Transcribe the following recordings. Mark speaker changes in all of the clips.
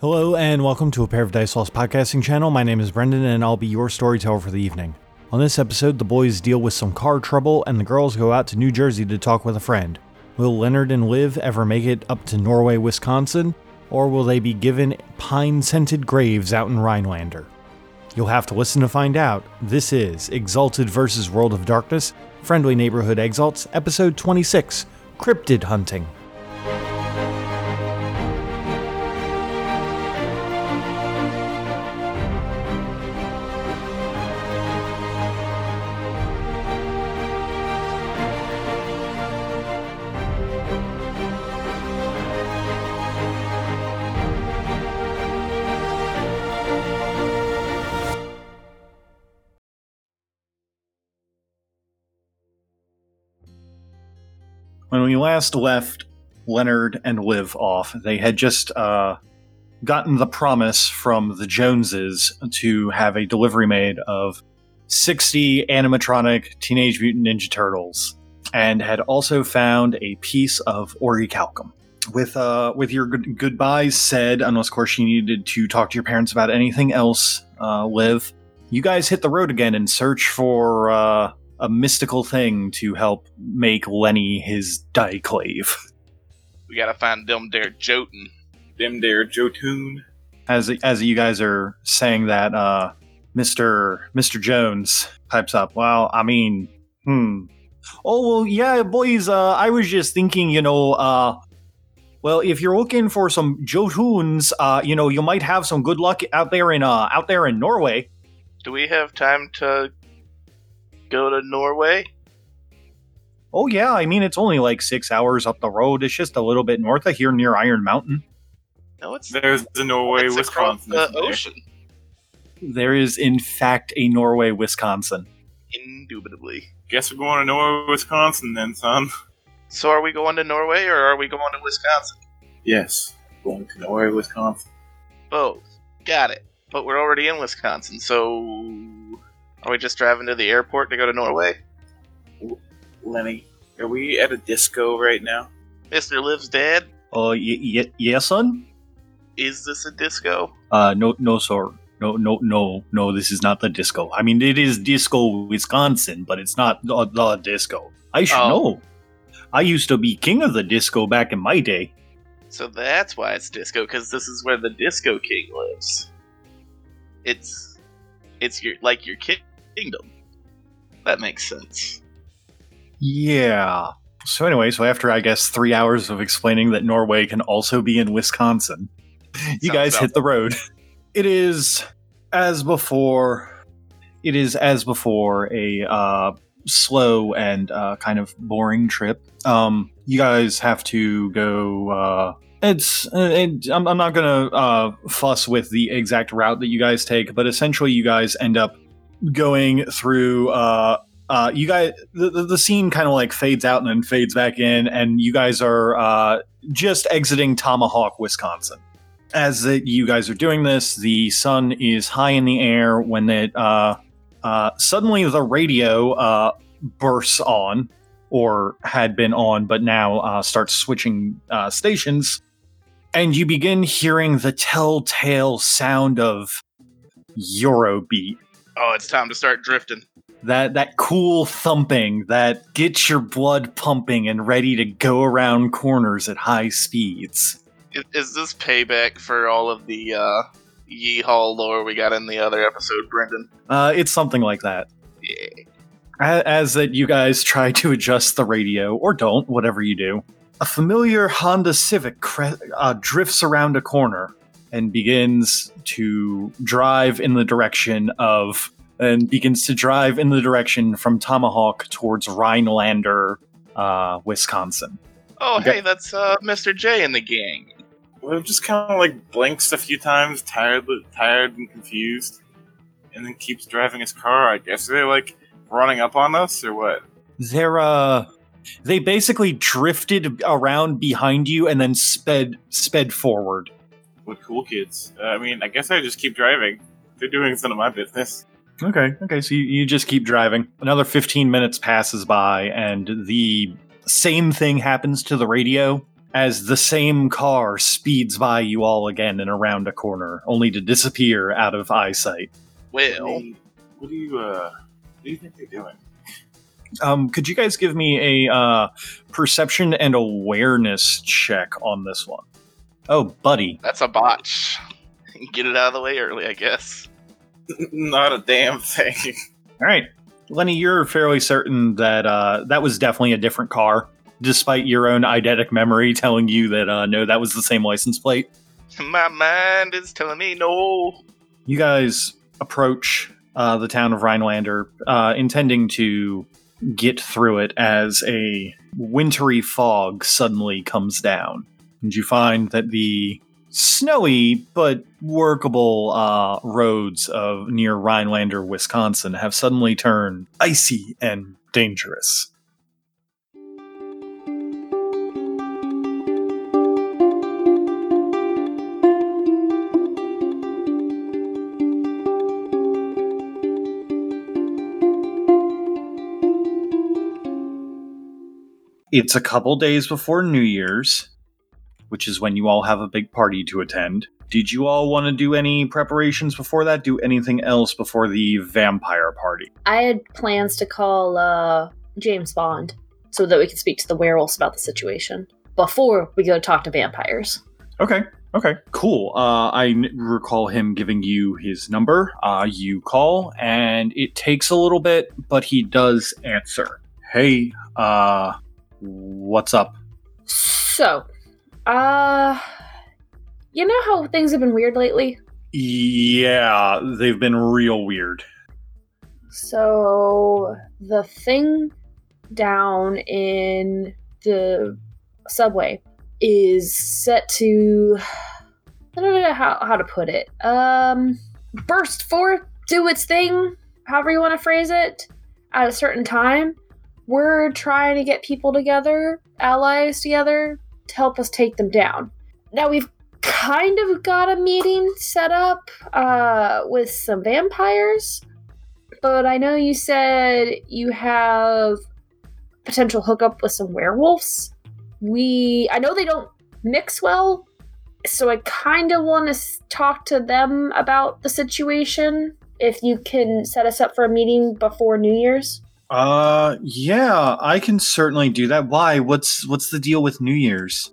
Speaker 1: Hello and welcome to a pair of Dice Lost podcasting channel. My name is Brendan and I'll be your storyteller for the evening. On this episode, the boys deal with some car trouble and the girls go out to New Jersey to talk with a friend. Will Leonard and Liv ever make it up to Norway, Wisconsin, or will they be given pine scented graves out in Rhinelander? You'll have to listen to find out. This is Exalted vs. World of Darkness, Friendly Neighborhood Exalts, Episode 26 Cryptid Hunting. When we last left Leonard and Liv off, they had just uh, gotten the promise from the Joneses to have a delivery made of 60 animatronic Teenage Mutant Ninja Turtles, and had also found a piece of orichalcum. With uh, with your good- goodbyes said, unless of course you needed to talk to your parents about anything else, uh, Liv, you guys hit the road again and search for uh, a mystical thing to help make Lenny his daiklave.
Speaker 2: We gotta find them there Jotun.
Speaker 3: Them there Jotun.
Speaker 1: As as you guys are saying that, uh, Mister Mister Jones pipes up. Well, I mean, hmm. Oh well, yeah, boys. Uh, I was just thinking, you know, uh, well, if you're looking for some Jotuns, uh, you know, you might have some good luck out there in uh out there in Norway.
Speaker 2: Do we have time to go to Norway?
Speaker 1: Oh yeah, I mean, it's only like six hours up the road. It's just a little bit north of here, near Iron Mountain.
Speaker 2: No, it's
Speaker 3: There's the Norway,
Speaker 2: it's across
Speaker 3: Wisconsin.
Speaker 2: the ocean.
Speaker 1: There is, in fact, a Norway, Wisconsin.
Speaker 2: Indubitably.
Speaker 3: Guess we're going to Norway, Wisconsin then, son.
Speaker 2: So are we going to Norway or are we going to Wisconsin?
Speaker 3: Yes, going to Norway, Wisconsin.
Speaker 2: Both. Got it. But we're already in Wisconsin, so are we just driving to the airport to go to Norway?
Speaker 3: Lenny, are we at a disco right now?
Speaker 2: Mr. Liv's dad?
Speaker 1: Uh, y- y- yes, son.
Speaker 2: Is this a disco?
Speaker 1: Uh, no, no, sir. No, no, no, no. This is not the disco. I mean, it is disco Wisconsin, but it's not the, the disco. I should
Speaker 2: Oh.
Speaker 1: know. I used to be king of the disco back in my day.
Speaker 2: So that's why it's disco, because this is where the Disco King lives. It's it's your like your ki- kingdom. That makes sense.
Speaker 1: Yeah. So anyway, so after I guess three hours of explaining that Norway can also be in Wisconsin, you
Speaker 2: Sounds
Speaker 1: guys hit the road. It is as before. It is as before a uh, slow and uh, kind of boring trip. Um, you guys have to go. Uh, it's. It, I'm, I'm not gonna uh, fuss with the exact route that you guys take, but essentially, you guys end up going through. Uh, uh, you guys, the, the, scene kind of like fades out and then fades back in, and you guys are uh, just exiting Tomahawk, Wisconsin. As you guys are doing this, the sun is high in the air when it uh, uh, suddenly the radio uh, bursts on, or had been on, but now uh, starts switching uh, stations, and you begin hearing the telltale sound of Eurobeat
Speaker 2: Oh, it's time to start drifting.
Speaker 1: that that cool thumping that gets your blood pumping and ready to go around corners at high speeds.
Speaker 2: Is, is this payback for all of the uh, yeehaw lore we got in the other episode, Brendan?
Speaker 1: Uh, it's something like that.
Speaker 2: Yeah.
Speaker 1: As that you guys try to adjust the radio, or don't, whatever you do. A familiar Honda Civic cre- uh, drifts around a corner and begins to drive in the direction of, and begins to drive in the direction from Tomahawk towards Rhinelander, uh, Wisconsin.
Speaker 2: Oh,
Speaker 1: Okay.
Speaker 2: hey, that's uh, Mr. J in the gang.
Speaker 3: Well, just kind of like blinks a few times, tired, tired and confused, and then keeps driving his car. I guess are they like running up on us or what?
Speaker 1: They're uh they basically drifted around behind you and then sped sped forward.
Speaker 3: What cool kids? Uh, I mean, I guess I just keep driving. They're doing none of my business.
Speaker 1: Okay, okay, so you, you just keep driving. Another 15 minutes passes by and the same thing happens to the radio as the same car speeds by you all again and around a corner, only to disappear out of eyesight.
Speaker 2: Well,
Speaker 3: What do you uh? What do you think they're doing?
Speaker 1: Um, could you guys give me a uh, perception and awareness check on this one? Oh, buddy.
Speaker 2: that's a botch. Get it out of the way early, I guess.
Speaker 3: Not a damn thing.
Speaker 1: All right, Lenny, you're fairly certain that uh, that was definitely a different car, despite your own eidetic memory telling you that uh, no, that was the same license plate.
Speaker 2: My mind is telling me no.
Speaker 1: You guys approach uh, the town of Rhinelander, uh, intending to get through it as a wintry fog suddenly comes down. And you find that the snowy but workable uh, roads of near Rhinelander, Wisconsin, have suddenly turned icy and dangerous. It's a couple days before New Year's, which is when you all have a big party to attend. Did you all want to do any preparations before that? Do anything else before the vampire party?
Speaker 4: I had plans to call uh, James Bond so that we could speak to the werewolves about the situation before we go talk to vampires.
Speaker 1: Okay. Okay. Cool. Uh, I n- recall him giving you his number. Uh, you call, and it takes a little bit, but he does answer. Hey, uh, what's up?
Speaker 4: So, uh, you know how things have been weird lately?
Speaker 1: Yeah, they've been real weird.
Speaker 4: So, the thing down in the subway is set to. I don't know how, how to put it. Um, burst forth, do its thing, however you want to phrase it, at a certain time. We're trying to get people together, allies together, to help us take them down. Now, we've kind of got a meeting set up uh, with some vampires, but I know you said you have potential hookup with some werewolves. We, I know they don't mix well, so I kind of want to talk to them about the situation. If you can set us up for a meeting before New Year's.
Speaker 1: Uh, yeah, I can certainly do that. Why? What's what's the deal with New Year's?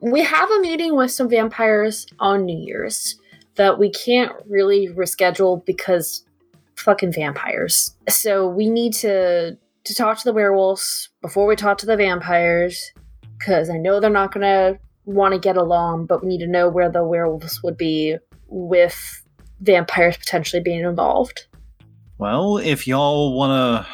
Speaker 4: We have a meeting with some vampires on New Year's that we can't really reschedule because fucking vampires. So we need to to talk to the werewolves before we talk to the vampires because I know they're not gonna want to get along, but we need to know where the werewolves would be with vampires potentially being involved.
Speaker 1: Well, if y'all wanna,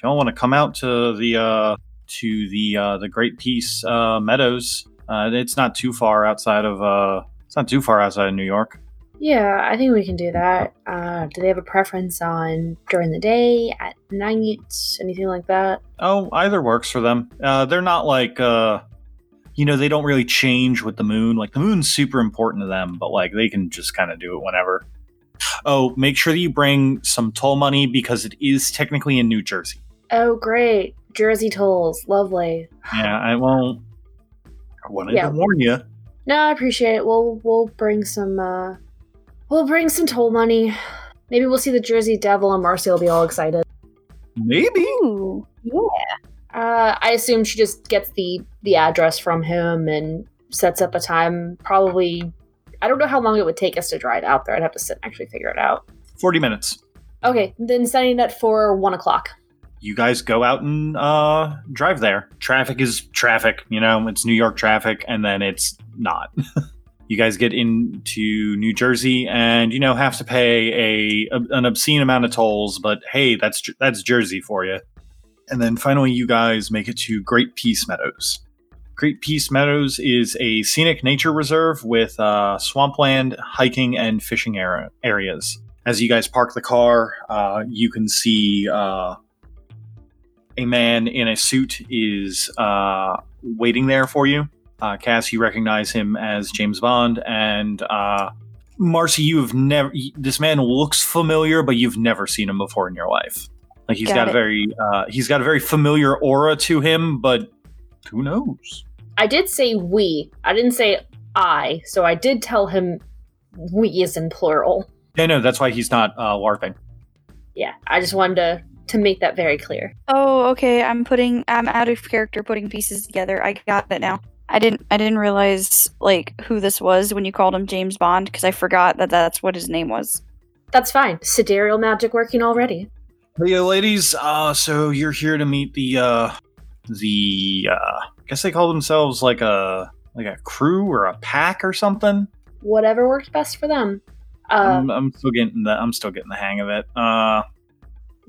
Speaker 1: if y'all wanna come out to the uh to the uh the Great Piece uh Meadows, uh, it's not too far outside of uh, it's not too far outside of New York.
Speaker 4: Yeah, I think we can do that. Uh, do they have a preference on during the day, at night, anything like that?
Speaker 1: Oh, either works for them. Uh, they're not like uh, you know, they don't really change with the moon. Like the moon's super important to them, but like they can just kind of do it whenever. Oh, make sure that you bring some toll money because it is technically in New Jersey.
Speaker 4: Oh, great. Jersey tolls. Lovely.
Speaker 1: Yeah, I won't. I wanted
Speaker 4: Yeah.
Speaker 1: to warn you.
Speaker 4: No, I appreciate it. We'll we'll bring some uh we'll bring some toll money. Maybe we'll see the Jersey Devil and Marcy will be all excited.
Speaker 1: Maybe.
Speaker 4: Ooh, yeah. Uh I assume she just gets the the address from him and sets up a time. Probably I don't know how long it would take us to drive out there. I'd have to sit and actually figure it out.
Speaker 1: Forty minutes.
Speaker 4: Okay, then setting it for one o'clock.
Speaker 1: You guys go out and uh, drive there. Traffic is traffic, you know, it's New York traffic, and then it's not. you guys get into New Jersey and, you know, have to pay a, an obscene amount of tolls, but hey, that's that's Jersey for you. And then finally, you guys make it to Great Piece Meadows. Great Piece Meadows is a scenic nature reserve with uh, swampland, hiking, and fishing area- areas. As you guys park the car, uh, you can see uh, a man in a suit is uh, waiting there for you. Uh, Cass, you recognize him as James Bond, and uh, Marcy, you have never. This man looks familiar, but you've never seen him before in your life. Like he's
Speaker 4: Got
Speaker 1: got, a very, uh, he's got a very familiar aura to him, but who knows?
Speaker 4: I did say we. I didn't say I. So I did tell him we is in plural.
Speaker 1: Yeah, no, that's why he's not uh, LARPing.
Speaker 4: Yeah, I just wanted to to make that very clear.
Speaker 5: Oh, okay. I'm putting. I'm out of character, putting pieces together. I got it now. I didn't. I didn't realize like who this was when you called him James Bond because I forgot that that's what his name was.
Speaker 4: That's fine. Sidereal magic working already.
Speaker 1: Hey, ladies. Uh, so you're here to meet the uh, the uh, I guess they call themselves like a like a crew or a pack or something.
Speaker 4: Whatever works best for them. Uh,
Speaker 1: I'm, I'm still getting the I'm still getting the hang of it. Uh,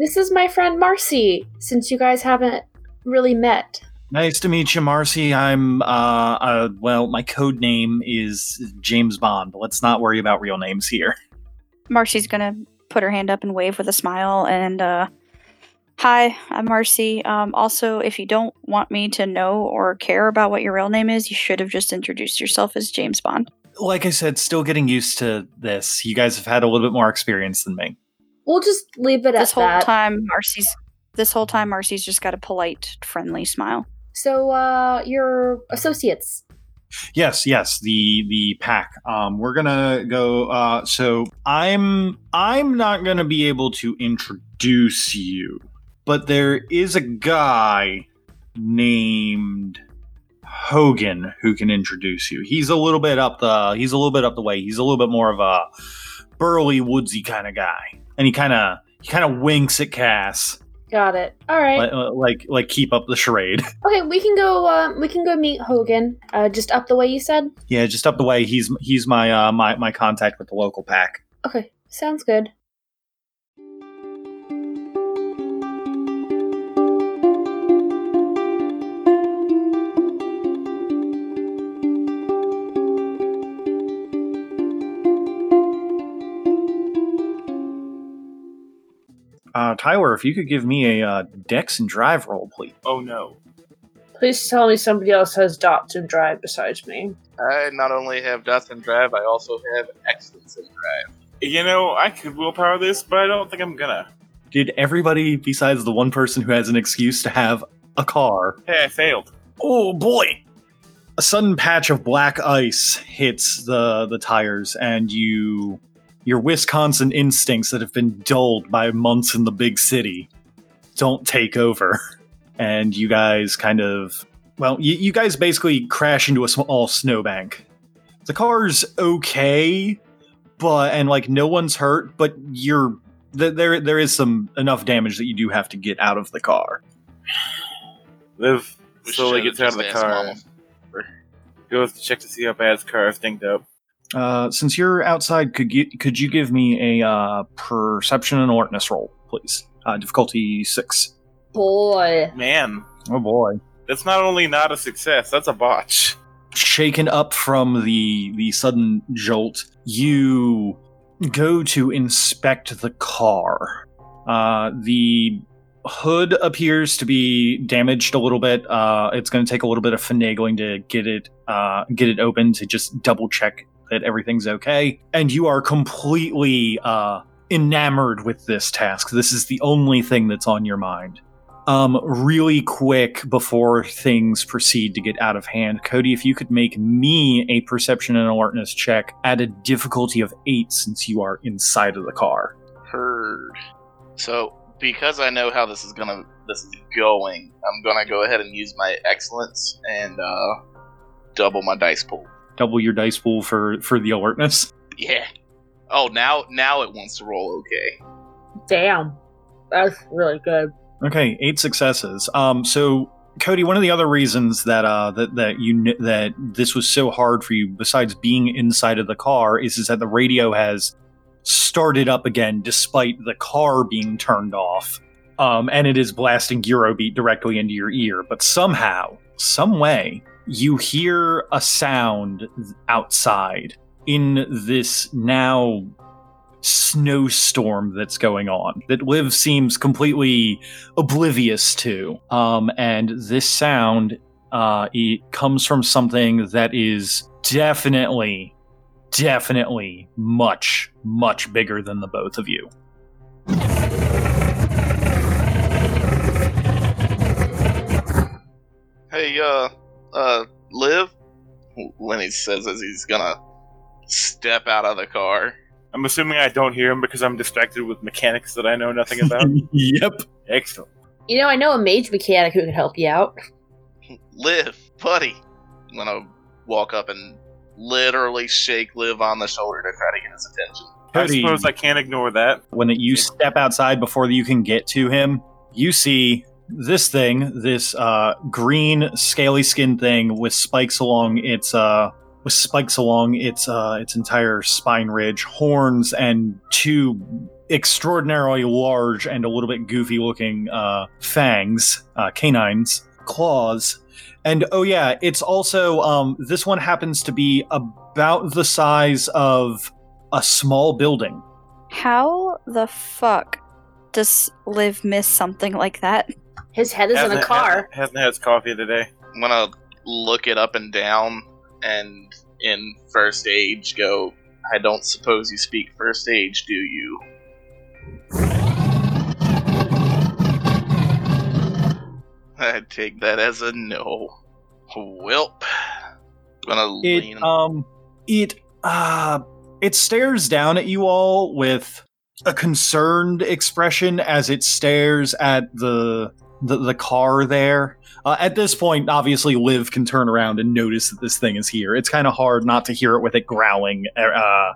Speaker 4: this is my friend Marcy. Since you guys haven't really met,
Speaker 1: nice to meet you, Marcy. I'm uh, uh well, my code name is James Bond. But let's not worry about real names here.
Speaker 5: Marcy's gonna put her hand up and wave with a smile and uh Hi, I'm Marcy. Um, also, if you don't want me to know or care about what your real name is, you should have just introduced yourself as James Bond.
Speaker 1: Like I said, still getting used to this. You guys have had a little bit more experience than me.
Speaker 4: We'll just leave it at
Speaker 5: This
Speaker 4: at
Speaker 5: whole
Speaker 4: that.
Speaker 5: time, Marcy's this whole time Marcy's just got a polite, friendly smile.
Speaker 4: So, uh, your associates.
Speaker 1: Yes, yes, the the pack. Um, we're gonna go. Uh, so I'm I'm not gonna be able to introduce you, but there is a guy named Hogan who can introduce you. He's a little bit up the he's a little bit up the way. He's a little bit more of a burly, woodsy kind of guy, and he kind of he kind of winks at Cass,
Speaker 4: Got it. All right.
Speaker 1: like, like like keep up the charade.
Speaker 4: Okay, we can go. Uh, we can go meet Hogan. Uh, just up the way you said.
Speaker 1: yeah, just up the way. He's he's my uh my my contact with the local pack.
Speaker 4: Okay, sounds good.
Speaker 1: Uh, Tyler, if you could give me a uh, Dex and Drive roll, please.
Speaker 3: Oh no.
Speaker 4: Please tell me somebody else has dots and drive besides me.
Speaker 2: I not only have dots and drive, I also have excellence and drive.
Speaker 3: You know, I could willpower this, but I don't think I'm gonna.
Speaker 1: Did everybody besides the one person who has an excuse to have a car?
Speaker 3: Hey, I failed.
Speaker 1: Oh boy! A sudden patch of black ice hits the the tires, and you your Wisconsin instincts that have been dulled by months in the big city don't take over, and you guys kind of well, you, you guys basically crash into a small snowbank. The car's okay, but and like no one's hurt, but you're th- there. There is some enough damage that you do have to get out of the car.
Speaker 3: Liv slowly gets out of the car.
Speaker 2: Mama.
Speaker 3: Goes to check to see how bad his car is dinged up.
Speaker 1: Uh, since you're outside, could you could you give me a uh, perception and alertness roll, please? Uh, difficulty six.
Speaker 4: Boy,
Speaker 3: Man,
Speaker 1: Oh boy!
Speaker 3: that's not only not a success, that's a botch.
Speaker 1: Shaken up from the the sudden jolt, you go to inspect the car. Uh, the hood appears to be damaged a little bit. Uh, it's going to take a little bit of finagling to get it uh, get it open to just double check that everything's okay. And you are completely uh, enamored with this task. This is the only thing that's on your mind. Um, really quick before things proceed to get out of hand, Cody, if you could make me a perception and alertness check at a difficulty of eight, since you are inside of the car.
Speaker 2: Heard. So because I know how this is gonna this is going, I'm gonna go ahead and use my excellence and uh, double my dice pool.
Speaker 1: Double your dice pool for for the alertness.
Speaker 2: Yeah. Oh, now now it wants to roll okay.
Speaker 4: damn, that's really good.
Speaker 1: Okay, eight successes. Um, so Cody, one of the other reasons that uh that that you kn- that this was so hard for you, besides being inside of the car, is is that the radio has started up again despite the car being turned off. Um, and it is blasting Eurobeat directly into your ear. But somehow, some way, you hear a sound outside in this now snowstorm that's going on that Liv seems completely oblivious to. Um, and this sound, uh, it comes from something that is definitely, definitely much, much bigger than the both of you.
Speaker 2: Hey, uh, uh, Liv? Lenny says as he's gonna step out of the car.
Speaker 3: I'm assuming I don't hear him because I'm distracted with mechanics that I know nothing about.
Speaker 1: yep.
Speaker 3: Excellent.
Speaker 4: You know, I know a mage mechanic who can help you out.
Speaker 2: Liv, buddy. I'm gonna walk up and literally shake Liv on the shoulder to try to get his attention.
Speaker 3: I suppose I can't ignore that.
Speaker 1: when you step outside before you can get to him, you see this thing, this uh, green scaly skin thing with spikes along its uh, with spikes along its uh, its entire spine ridge, horns, and two extraordinarily large and a little bit goofy looking uh, fangs, uh, canines, claws. And oh yeah, it's also um, this one happens to be about the size of a small building.
Speaker 5: How the fuck does Liv miss something like that?
Speaker 4: His head is in a
Speaker 3: Hasn't-
Speaker 4: car.
Speaker 3: Hasn't, hasn't had his coffee today.
Speaker 2: I'm gonna look it up and down and in first age go, I don't suppose you speak first age, do you? I take that as a no. Welp. Gonna lean.
Speaker 1: it um it uh it stares down at you all with a concerned expression as it stares at the the, the car there. Uh, at this point obviously liv can turn around and notice that this thing is here. It's kind of hard not to hear it with it growling uh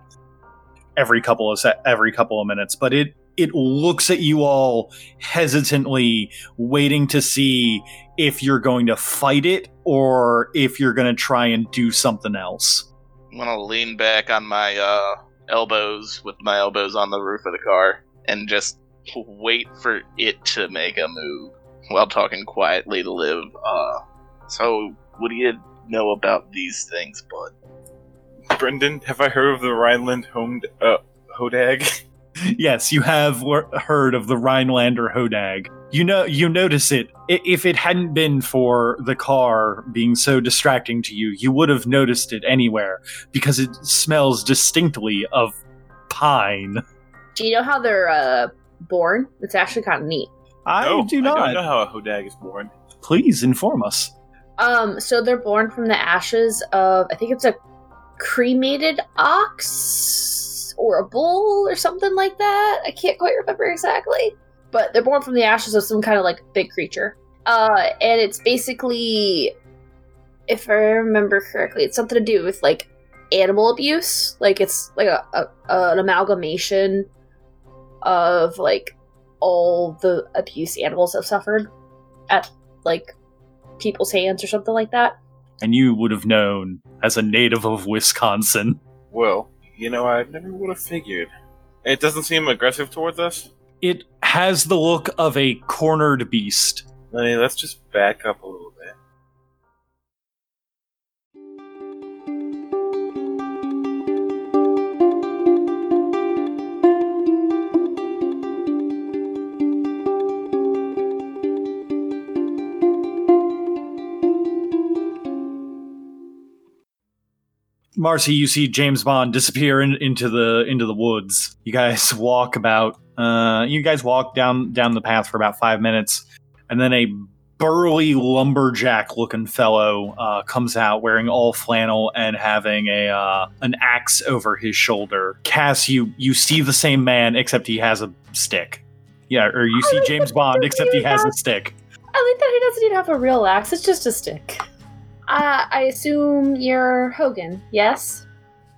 Speaker 1: every couple of se- every couple of minutes but it it looks at you all hesitantly waiting to see if you're going to fight it or if you're going to try and do something else.
Speaker 2: I'm gonna lean back on my uh, elbows with my elbows on the roof of the car and just wait for it to make a move while talking quietly to Liv. Uh, so, what do you know about these things, bud?
Speaker 3: Brendan, have I heard of the Rhineland home uh, Hodag?
Speaker 1: yes, you have wor- heard of the Rhinelander Hodag. You know, you notice it. If it hadn't been for the car being so distracting to you, you would have noticed it anywhere because it smells distinctly of pine.
Speaker 4: Do you know how they're uh, born? It's actually kind of neat.
Speaker 1: I
Speaker 3: no,
Speaker 1: do
Speaker 3: I
Speaker 1: not.
Speaker 3: don't know how a Hodag is born.
Speaker 1: Please inform us.
Speaker 4: Um, so they're born from the ashes of I think it's a cremated ox or a bull or something like that. I can't quite remember exactly, but they're born from the ashes of some kind of like big creature. Uh, and it's basically, if I remember correctly, it's something to do with like animal abuse. Like it's like a, a an amalgamation of like all the abuse animals have suffered at like people's hands or something like that.
Speaker 1: And you would have known as a native of Wisconsin.
Speaker 3: Well, you know, I never would have figured. It doesn't seem aggressive towards us.
Speaker 1: It has the look of a cornered beast.
Speaker 3: Lenny, let's just back up a little
Speaker 1: Marcy, you see James Bond disappear in, into the into the woods. You guys walk about. Uh, you guys walk down down the path for about five minutes, and then a burly lumberjack-looking fellow uh, comes out wearing all flannel and having a uh, an axe over his shoulder. Cass, you you see the same man except he has a stick. Yeah, or you see James Bond except he has a stick.
Speaker 4: I like that he doesn't even have a real axe. It's just a stick. Uh, I assume you're Hogan, yes?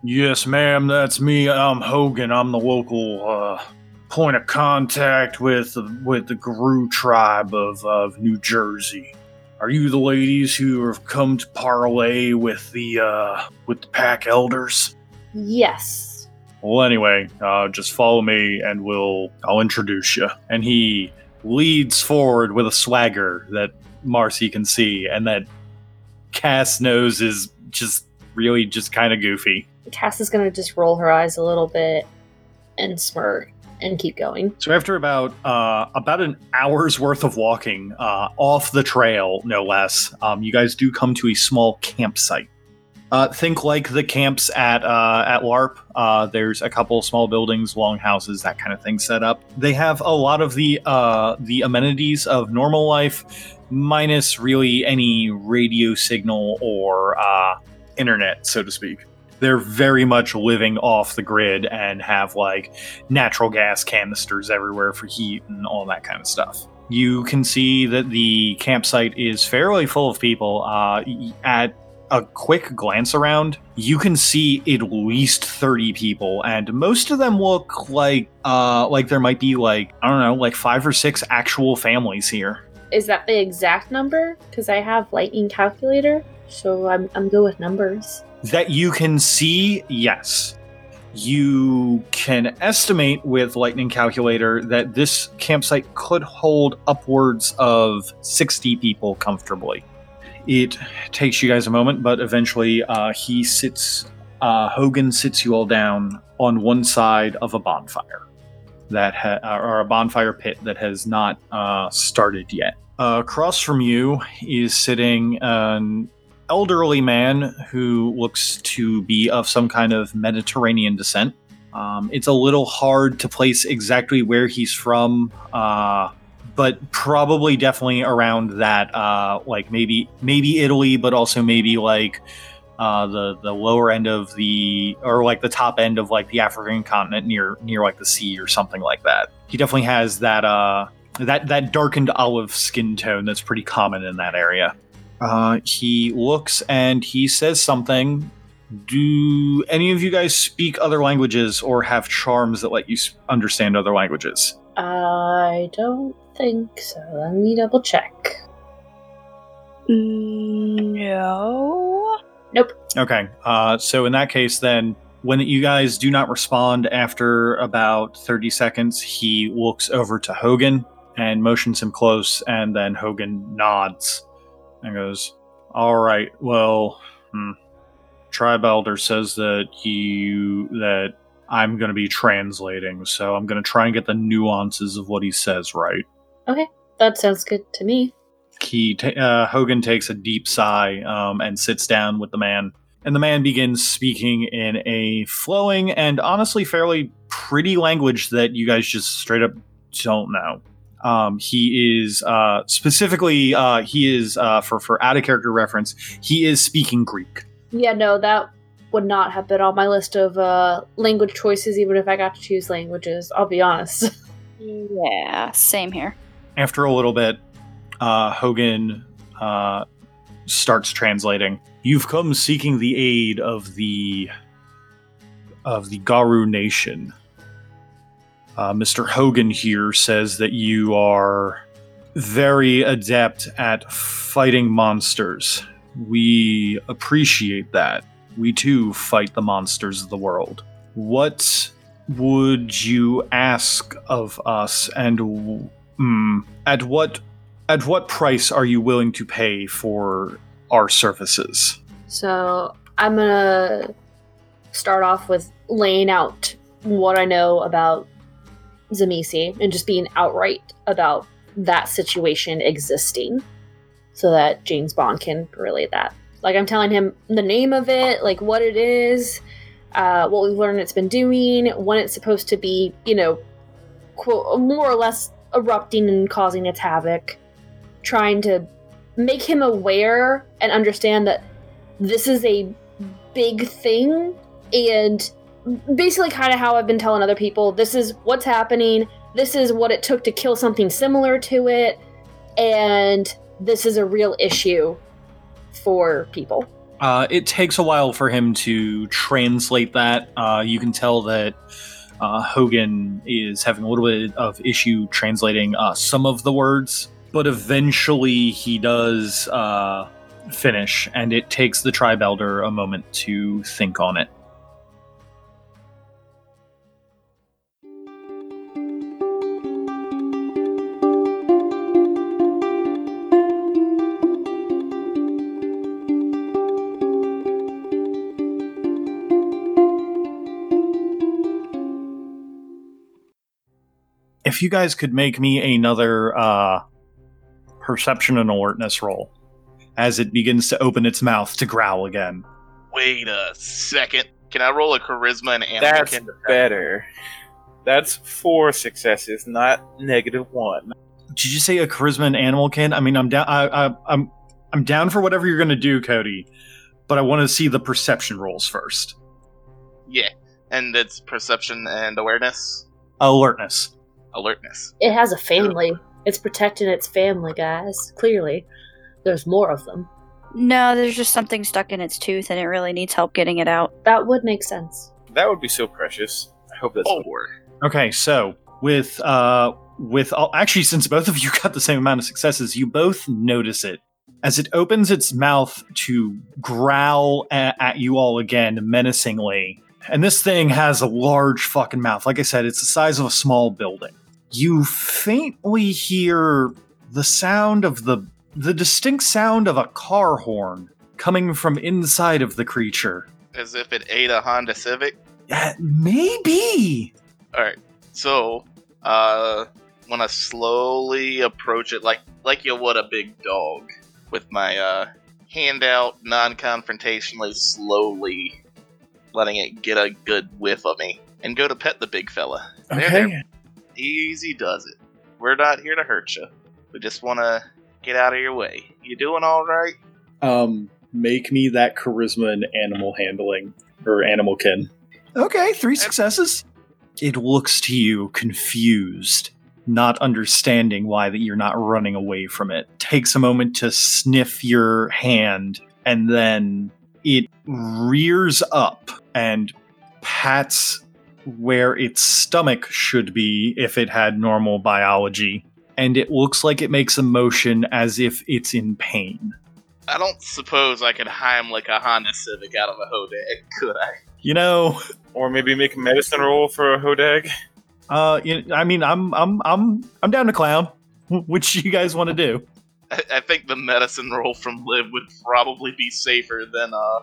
Speaker 1: Yes, ma'am, that's me. I'm Hogan. I'm the local uh, point of contact with with the Garou tribe of, of New Jersey. Are you the ladies who have come to parlay with the uh, with the pack elders?
Speaker 4: Yes.
Speaker 1: Well, anyway, uh, just follow me, and we'll I'll introduce you. And he leads forward with a swagger that Marcy can see, and that Cass knows is just really just kind of goofy.
Speaker 4: Cass is gonna just roll her eyes a little bit and smirk and keep going.
Speaker 1: So after about uh, about an hour's worth of walking uh, off the trail, no less, um, you guys do come to a small campsite. Uh, think like the camps at uh, at LARP. Uh, there's a couple small buildings, longhouses, that kind of thing set up. They have a lot of the uh, the amenities of normal life, minus really any radio signal or uh, internet, so to speak. They're very much living off the grid and have like natural gas canisters everywhere for heat and all that kind of stuff. You can see that the campsite is fairly full of people. Uh, at a quick glance around, you can see at least 30 people, and most of them look like uh, like there might be like I don't know, like five or six actual families here.
Speaker 4: Is that the exact number? Because I have lightning calculator, so I'm I'm good with numbers.
Speaker 1: That you can see, yes. You can estimate with Lightning Calculator that this campsite could hold upwards of 60 people comfortably. It takes you guys a moment, but eventually uh, he sits, uh, Hogan sits you all down on one side of a bonfire that ha- or a bonfire pit that has not uh, started yet. Uh, across from you is sitting an elderly man who looks to be of some kind of Mediterranean descent. Um, it's a little hard to place exactly where he's from, uh, but probably definitely around that, uh, like maybe maybe Italy, but also maybe like uh, the the lower end of the or like the top end of like the African continent near near like the sea or something like that. He definitely has that uh, that that darkened olive skin tone that's pretty common in that area. Uh, he looks and he says something. Do any of you guys speak other languages or have charms that let you understand other languages?
Speaker 4: I don't think so. Let me double check.
Speaker 5: No. Nope.
Speaker 1: Okay. Uh, so in that case, then, when you guys do not respond after about 30 seconds, he looks over to Hogan and motions him close, and then Hogan nods and goes, All right, well, hmm. Tribe Elder says that you, that I'm going to be translating, so I'm going to try and get the nuances of what he says right.
Speaker 4: Okay, that sounds good to me.
Speaker 1: he ta- uh, Hogan takes a deep sigh um, and sits down with the man, and the man begins speaking in a flowing and honestly fairly pretty language that you guys just straight up don't know. Um, he is uh, specifically uh, he is uh, for for out of character reference. He is speaking Greek.
Speaker 4: Yeah, no, that would not have been on my list of uh, language choices, even if I got to choose languages. I'll be honest.
Speaker 5: Yeah, same here.
Speaker 1: After a little bit, uh, Hogan uh, starts translating. You've come seeking the aid of the of the Garou nation. Uh, Mr. Hogan here says that you are very adept at fighting monsters. We appreciate that. We too fight the monsters of the world. What would you ask of us, and mm, at what at what price are you willing to pay for our services?
Speaker 4: So I'm gonna start off with laying out what I know about Zamisi and just being outright about that situation existing so that James Bond can relate that. Like I'm telling him the name of it, like what it is, uh, what we've learned it's been doing, when it's supposed to be, you know, quote, more or less erupting and causing its havoc, trying to make him aware and understand that this is a big thing. And basically kind of how I've been telling other people this is what's happening. This is what it took to kill something similar to it. And this is a real issue for people.
Speaker 1: Uh, it takes a while for him to translate that. Uh, you can tell that uh, Hogan is having a little bit of issue translating uh, some of the words, but eventually he does uh, finish, and it takes the tribe elder a moment to think on it. If you guys could make me another uh, perception and alertness roll as it begins to open its mouth to growl again.
Speaker 2: Wait a second. Can I roll a charisma and animal
Speaker 3: That's
Speaker 2: kin?
Speaker 3: better. That's four successes, not negative one.
Speaker 1: Did you say a charisma and animal kin? I mean, I'm down. I, I, I'm I'm down for whatever you're going to do, Cody. But I want to see the perception rolls first.
Speaker 2: Yeah, and it's perception and awareness,
Speaker 1: Alertness.
Speaker 2: Alertness.
Speaker 4: It has a family. It's protecting its family, guys. Clearly, there's more of them.
Speaker 5: No, there's just something stuck in its tooth and it really needs help getting it out.
Speaker 4: That would make sense.
Speaker 3: That would be so precious. I hope that's
Speaker 2: Four.
Speaker 1: Okay, so with uh with all, actually since both of you got the same amount of successes, you both notice it as it opens its mouth to growl at, at you all again menacingly. And this thing has a large fucking mouth. Like I said, it's the size of a small building. You faintly hear the sound of the the distinct sound of a car horn coming from inside of the creature.
Speaker 2: As if it ate a Honda Civic.
Speaker 1: Uh, maybe.
Speaker 2: All right. So, uh, want to slowly approach it like like you would a big dog, with my uh hand out, non-confrontationally, slowly letting it get a good whiff of me, and go to pet the big fella. There, there. Easy does it. We're not here to hurt you. We just want to get out of your way. You doing all right?
Speaker 1: um make me that charisma and animal handling or animal kin okay three successes it looks to you confused not understanding why that you're not running away from it takes a moment to sniff your hand and then it rears up and pats where its stomach should be if it had normal biology and it looks like it makes a motion as if it's in pain
Speaker 2: I don't suppose I could Heimlich a Honda Civic out of a Hodag, could I?
Speaker 1: You know,
Speaker 3: Or maybe make a medicine roll for a Hodag.
Speaker 1: uh, you I mean, I'm, I'm, I'm, I'm down to clown. Which you guys want to do?
Speaker 2: I, I think the medicine roll from Liv would probably be safer than uh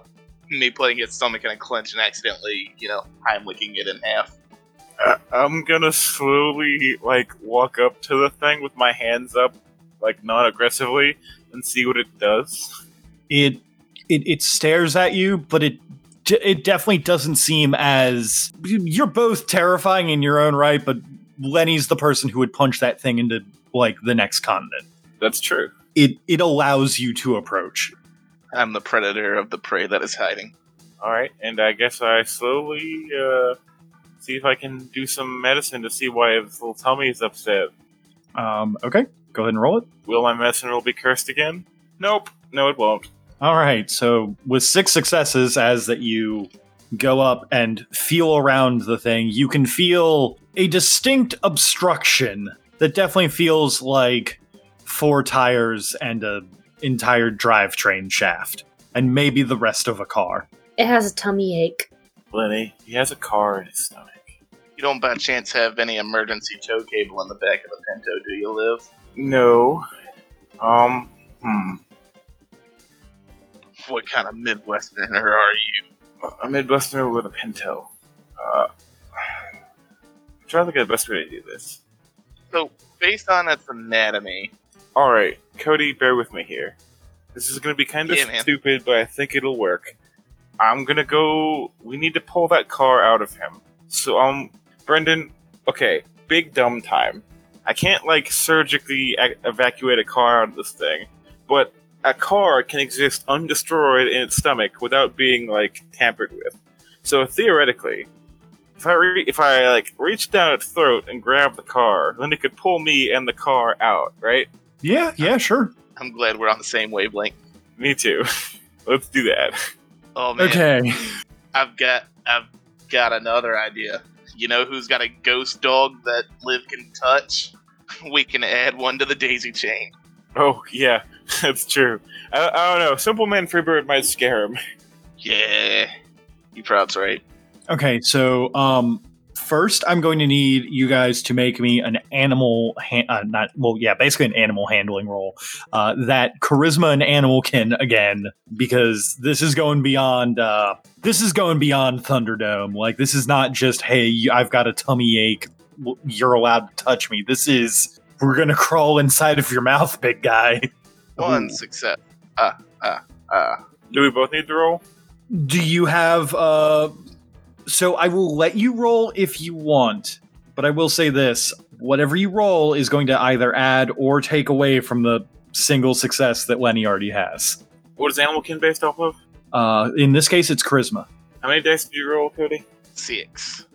Speaker 2: me putting its stomach in a clench and accidentally, you know, I'm licking it in half.
Speaker 3: Uh, I'm gonna slowly like walk up to the thing with my hands up, like not aggressively, and see what it does.
Speaker 1: It, it, it stares at you, but it, it definitely doesn't seem as you're both terrifying in your own right. But Lenny's the person who would punch that thing into like the next continent.
Speaker 3: That's true.
Speaker 1: It, it allows you to approach.
Speaker 2: I'm the predator of the prey that is hiding.
Speaker 3: All right, and I guess I slowly uh, see if I can do some medicine to see why its little tummy is upset.
Speaker 1: Um, okay, go ahead and roll it.
Speaker 3: Will my medicine roll be cursed again? Nope. No, it won't.
Speaker 1: All right. So with six successes, as that you go up and feel around the thing, you can feel a distinct obstruction that definitely feels like four tires and a entire drivetrain shaft, and maybe the rest of a car.
Speaker 4: It has a tummy ache.
Speaker 3: Lenny, he has a car in his stomach.
Speaker 2: You don't by chance have any emergency tow cable in the back of the Pinto, do you, Liv?
Speaker 3: No. Um. Hmm.
Speaker 2: What kind of Midwesterner are you?
Speaker 3: A Midwesterner with a Pinto. Uh. I'm trying to think of the best way to do this.
Speaker 2: So, based on its anatomy,
Speaker 3: All right, Cody, bear with me here. This is going to be kind of
Speaker 2: Yeah,
Speaker 3: stupid, but I think it'll work. I'm going to go. We need to pull that car out of him. So, um, Brendan, okay, big dumb time. I can't, like, surgically e- evacuate a car out of this thing, but a car can exist undestroyed in its stomach without being, like, tampered with. So, theoretically, if I, re- if I, like, reach down its throat and grab the car, then it could pull me and the car out, right?
Speaker 1: Yeah, yeah, sure.
Speaker 2: I'm glad we're on the same wavelength.
Speaker 3: Me too. Let's do that.
Speaker 2: Oh man,
Speaker 1: Okay.
Speaker 2: I've got I've got another idea. You know who's got a ghost dog that Liv can touch? We can add one to the daisy chain.
Speaker 3: Oh yeah, that's true. I, I don't know. Simple Man Freebird might scare him.
Speaker 2: Yeah, you prob's right.
Speaker 1: Okay, so um first I'm going to need you guys to make me an animal ha- uh, not well yeah, basically an animal handling roll. Uh that charisma and animal kin again because this is going beyond uh this is going beyond Thunderdome. Like this is not just hey, I've got a tummy ache, you're allowed to touch me. This is we're going to crawl inside of your mouth, big guy.
Speaker 2: One
Speaker 1: Ooh.
Speaker 2: success. Ah, ah, ah.
Speaker 3: Do we both need to roll?
Speaker 1: Do you have uh so I will let you roll if you want, but I will say this, whatever you roll is going to either add or take away from the single success that Lenny already has.
Speaker 3: What is Animalkin based off of?
Speaker 1: Uh in this case it's charisma.
Speaker 3: How many dice did you roll, Cody?
Speaker 2: Six.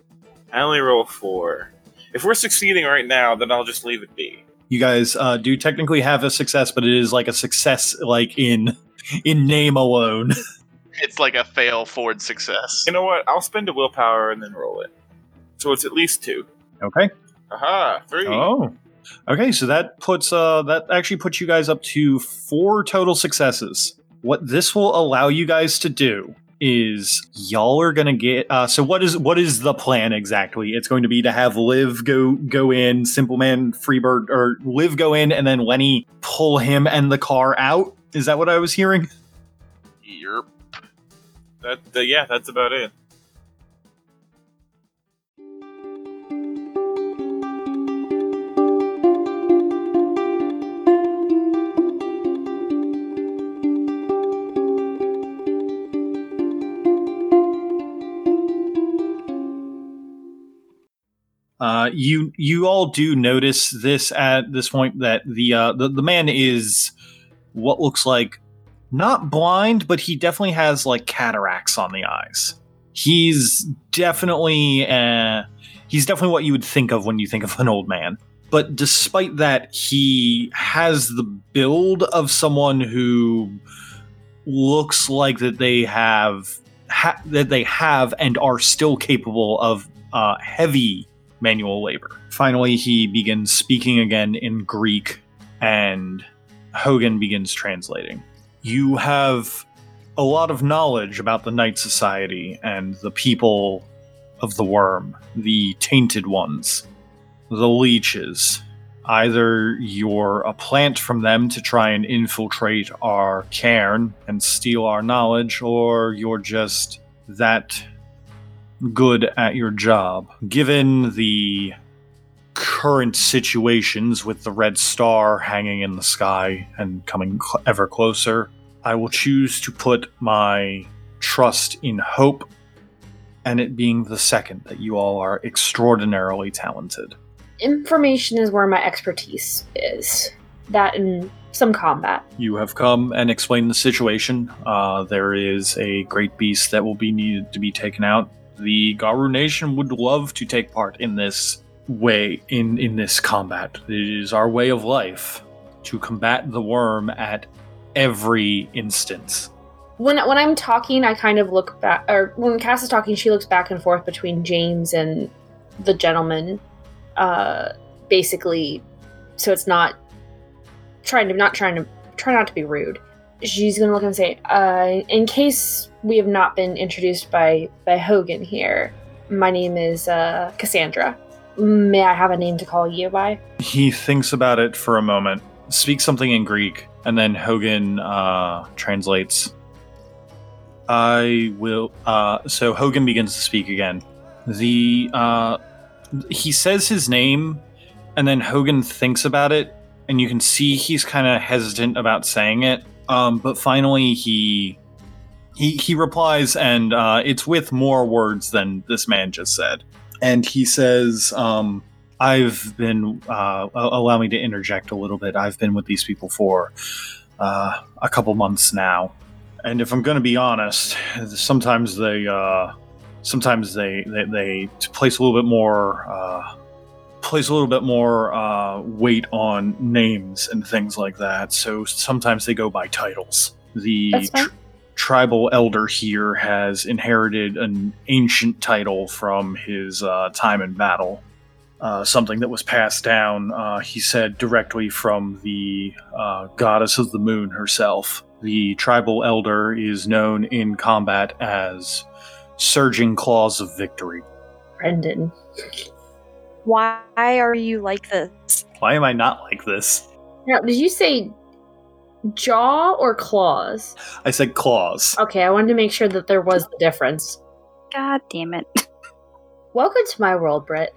Speaker 3: I only roll four. If we're succeeding right now, then I'll just leave it be.
Speaker 1: You guys uh do technically have a success, but it is like a success like in in name alone.
Speaker 2: It's like a fail forward success.
Speaker 3: You know what? I'll spend a willpower and then roll it. So it's at least two.
Speaker 1: okay.
Speaker 3: Aha, three.
Speaker 1: Oh. Okay, so that puts uh that actually puts you guys up to four total successes. What this will allow you guys to do is y'all are gonna get uh so what is what is the plan exactly? It's going to be to have Liv go go in, Simple Man Freebird or Liv go in and then Lenny pull him and the car out. Is that what I was hearing?
Speaker 2: Yerp.
Speaker 3: That, uh, yeah, that's about it.
Speaker 1: Uh, you you all do notice this at this point that the uh, the, the man is what looks like not blind, but he definitely has like cataracts on the eyes. He's definitely uh, he's definitely what you would think of when you think of an old man. But despite that, he has the build of someone who looks like that they have ha- that they have and are still capable of uh, heavy manual labor. Finally, he begins speaking again in Greek, and Hogan begins translating. You have a lot of knowledge about the Night Society and the people of the worm, the tainted ones, the leeches. Either you're a plant from them to try and infiltrate our cairn and steal our knowledge, or you're just that good at your job. Given the current situations with the red star hanging in the sky and coming cl- ever closer, I will choose to put my trust in hope and it being the second that you all are extraordinarily talented.
Speaker 4: Information is where my expertise is. That and some combat.
Speaker 1: You have come and explained the situation. Uh, there is a great beast that will be needed to be taken out. The Garou Nation would love to take part in this way, in, in this combat. It is our way of life to combat the worm at every instance.
Speaker 4: When when I'm talking, I kind of look back, or when Cass is talking, she looks back and forth between James and the gentleman. Uh, basically, so it's not trying to not trying to try not to be rude. She's gonna look and say, uh, "In case we have not been introduced by by Hogan here, my name is uh, Cassandra. May I have a name to call you by?"
Speaker 1: He thinks about it for a moment, speaks something in Greek, and then Hogan uh, translates. I will. Uh, so Hogan begins to speak again. The uh, he says his name, and then Hogan thinks about it, and you can see he's kind of hesitant about saying it. Um, but finally, he he he replies, and uh, it's with more words than this man just said. And he says, um, "I've been uh, allow me to interject a little bit. I've been with these people for uh, a couple months now, and if I'm going to be honest, sometimes they uh, sometimes they they, they place a little bit more." Uh, place a little bit more uh, weight on names and things like that. So sometimes they go by titles. The tr- tribal elder here has inherited an ancient title from his uh, time in battle. Uh, something that was passed down, uh, he said, directly from the uh, goddess of the moon herself. The tribal elder is known in combat as Surging Claws of Victory.
Speaker 4: Brendan.
Speaker 5: Why are you like this?
Speaker 1: Why am I not like this?
Speaker 4: Now, did you say jaw or claws?
Speaker 1: I said claws.
Speaker 4: Okay, I wanted to make sure that there was the difference.
Speaker 5: God damn it.
Speaker 4: Welcome to my world, Britt.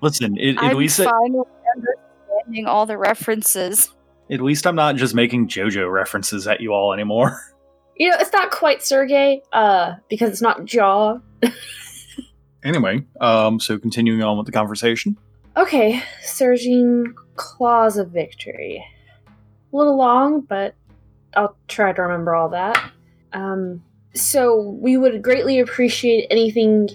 Speaker 1: Listen, it, at
Speaker 5: I'm
Speaker 1: least
Speaker 5: finally understanding all the references.
Speaker 1: at least I'm not just making JoJo references at you all anymore.
Speaker 4: You know, it's not quite Sergey, uh, because it's not Jaw.
Speaker 1: Anyway, um, so continuing on with the conversation.
Speaker 4: Okay, Surging Claws of Victory. A little long, but I'll try to remember all that. Um, so we would greatly appreciate anything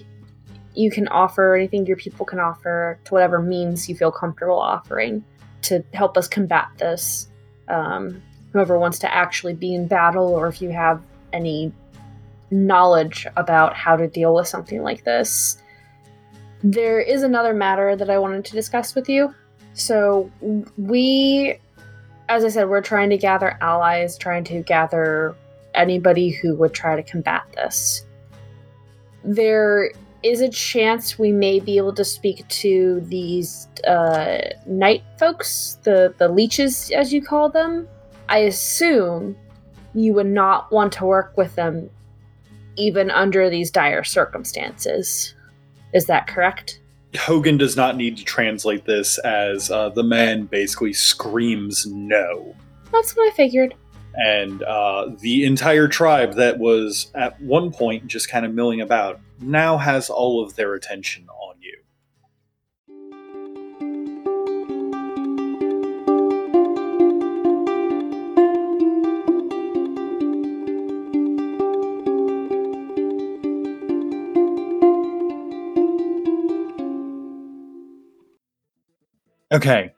Speaker 4: you can offer, anything your people can offer, to whatever means you feel comfortable offering to help us combat this. Um, whoever wants to actually be in battle, or if you have any knowledge about how to deal with something like this. There is another matter that I wanted to discuss with you. So, we, as I said, we're trying to gather allies, trying to gather anybody who would try to combat this. There is a chance we may be able to speak to these uh, night folks, the, the leeches, as you call them. I assume you would not want to work with them even under these dire circumstances. Is that correct?
Speaker 1: Hogan does not need to translate this as uh, the man basically screams no.
Speaker 4: That's what I figured.
Speaker 1: And uh, the entire tribe that was at one point just kind of milling about now has all of their attention Okay,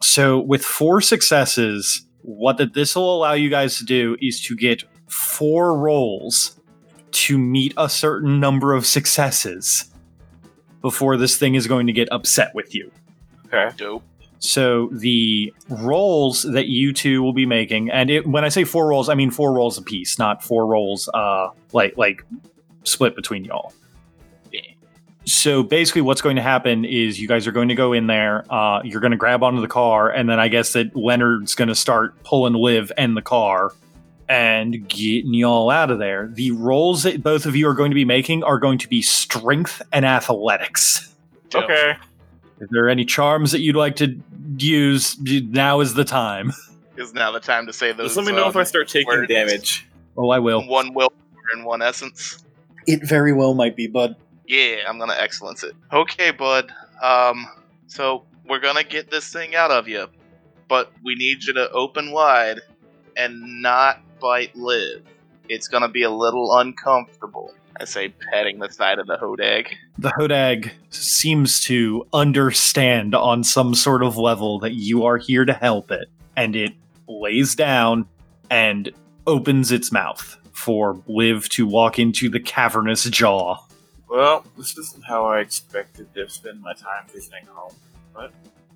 Speaker 1: so with four successes, what that this will allow you guys to do is to get four rolls to meet a certain number of successes before this thing is going to get upset with you.
Speaker 3: Okay.
Speaker 2: Dope.
Speaker 1: So the rolls that you two will be making, and it, when I say four rolls, I mean four rolls apiece, not four rolls uh, like like split between y'all.
Speaker 2: Yeah.
Speaker 1: So basically, what's going to happen is you guys are going to go in there. Uh, you're going to grab onto the car, and then I guess that Leonard's going to start pulling Liv and the car and getting y'all out of there. The rolls that both of you are going to be making are going to be strength and athletics.
Speaker 3: Okay.
Speaker 1: If there are any charms that you'd like to use, now is the time.
Speaker 2: Is now the time to say those.
Speaker 3: Just let me know if
Speaker 2: um,
Speaker 3: I start taking
Speaker 2: words.
Speaker 3: damage.
Speaker 1: Oh, I will.
Speaker 2: One will and one essence.
Speaker 1: It very well might be, bud.
Speaker 2: Yeah, I'm gonna excellence it. Okay, bud. Um, so we're gonna get this thing out of you, but we need you to open wide and not bite Liv. It's gonna be a little uncomfortable. I say, petting the side of the hodag.
Speaker 1: The Hodag seems to understand on some sort of level that you are here to help it, and it lays down and opens its mouth for Liv to walk into the cavernous jaw.
Speaker 3: Well, this isn't how I expected to spend my time visiting home, but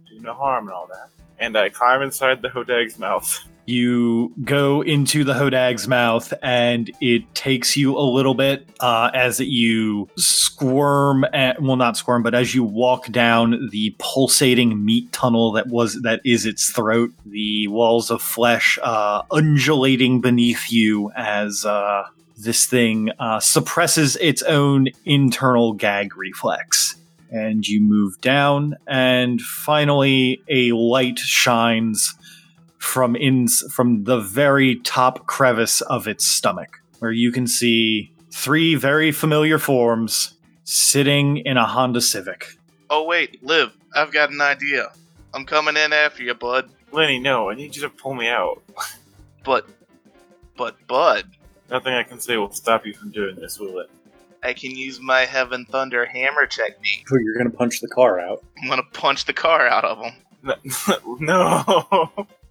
Speaker 3: do no harm and all that. And I climb inside the Hodag's mouth.
Speaker 1: You go into the Hodag's mouth, and it takes you a little bit uh, as you squirm. At, well, not squirm, but as you walk down the pulsating meat tunnel that was that is its throat. The walls of flesh uh, undulating beneath you as uh, this thing uh, suppresses its own internal gag reflex. And you move down, and finally, a light shines from in from the very top crevice of its stomach, where you can see three very familiar forms sitting in a Honda Civic.
Speaker 2: Oh wait, Liv, I've got an idea. I'm coming in after you, bud.
Speaker 3: Lenny, no, I need you to pull me out.
Speaker 2: But, but, bud,
Speaker 3: Nothing I can say will stop you from doing this, will it?
Speaker 2: I can use my Heaven Thunder hammer technique.
Speaker 1: Oh, you're gonna punch the car out.
Speaker 2: I'm gonna punch the car out of him.
Speaker 3: No.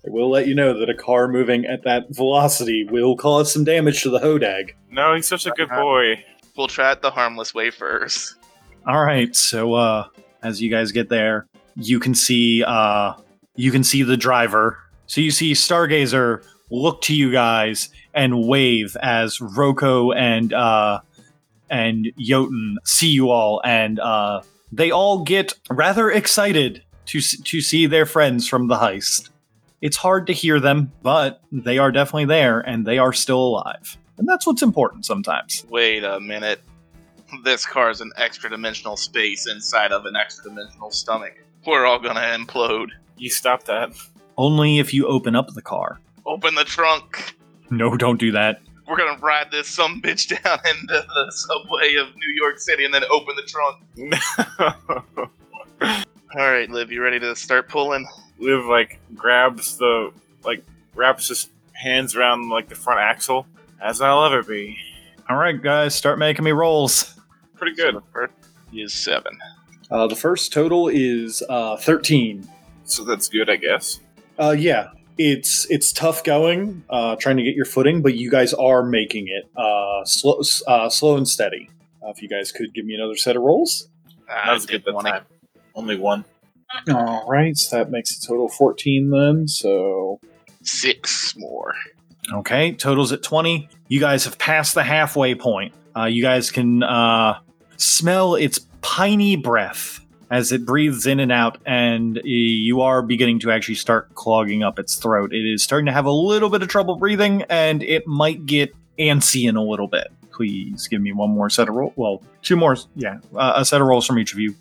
Speaker 1: I will let you know that a car moving at that velocity will cause some damage to the Hodag.
Speaker 3: no, he's such a good boy.
Speaker 2: We'll try it the harmless way first.
Speaker 1: All right, so uh, as you guys get there, you can see uh, you can see the driver. So you see Stargazer look to you guys and wave as Roko and uh, and Jotun see you all, and uh, they all get rather excited to to see their friends from the heist. It's hard to hear them, but they are definitely there, and they are still alive, and that's what's important sometimes.
Speaker 2: Wait a minute. This car is an extra dimensional space inside of an extra dimensional stomach. We're all gonna implode.
Speaker 3: You stop that.
Speaker 1: Only if you open up the car.
Speaker 2: Open the trunk.
Speaker 1: No, don't do that.
Speaker 2: we're gonna ride this some bitch down into the subway of New York City and then open the trunk. All right, Liv, you ready to start pulling?
Speaker 3: Liv like grabs the like wraps his hands around like the front axle, as I'll ever be.
Speaker 1: All right, guys, start making me rolls.
Speaker 3: Pretty
Speaker 2: So
Speaker 3: good.
Speaker 2: the first is seven.
Speaker 1: Uh, the first total is uh, 13.
Speaker 3: So that's good, I guess.
Speaker 1: Uh, yeah, it's it's tough going, uh, trying to get your footing, but you guys are making it uh, slow, uh, slow and steady. Uh, if you guys could give me another set of rolls.
Speaker 2: Ah,
Speaker 3: That was good
Speaker 2: did
Speaker 3: that
Speaker 2: 20.
Speaker 3: time. Only one.
Speaker 1: All right, so that makes a total of 14 then. So
Speaker 2: Six more.
Speaker 1: Okay, totals at 20. You guys have passed the halfway point. Uh, you guys can uh, smell its piney breath as it breathes in and out, and uh, you are beginning to actually start clogging up its throat. It is starting to have a little bit of trouble breathing, and it might get antsy in a little bit. Please give me one more set of rolls. Well, two more. Yeah, uh, a set of rolls from each of you.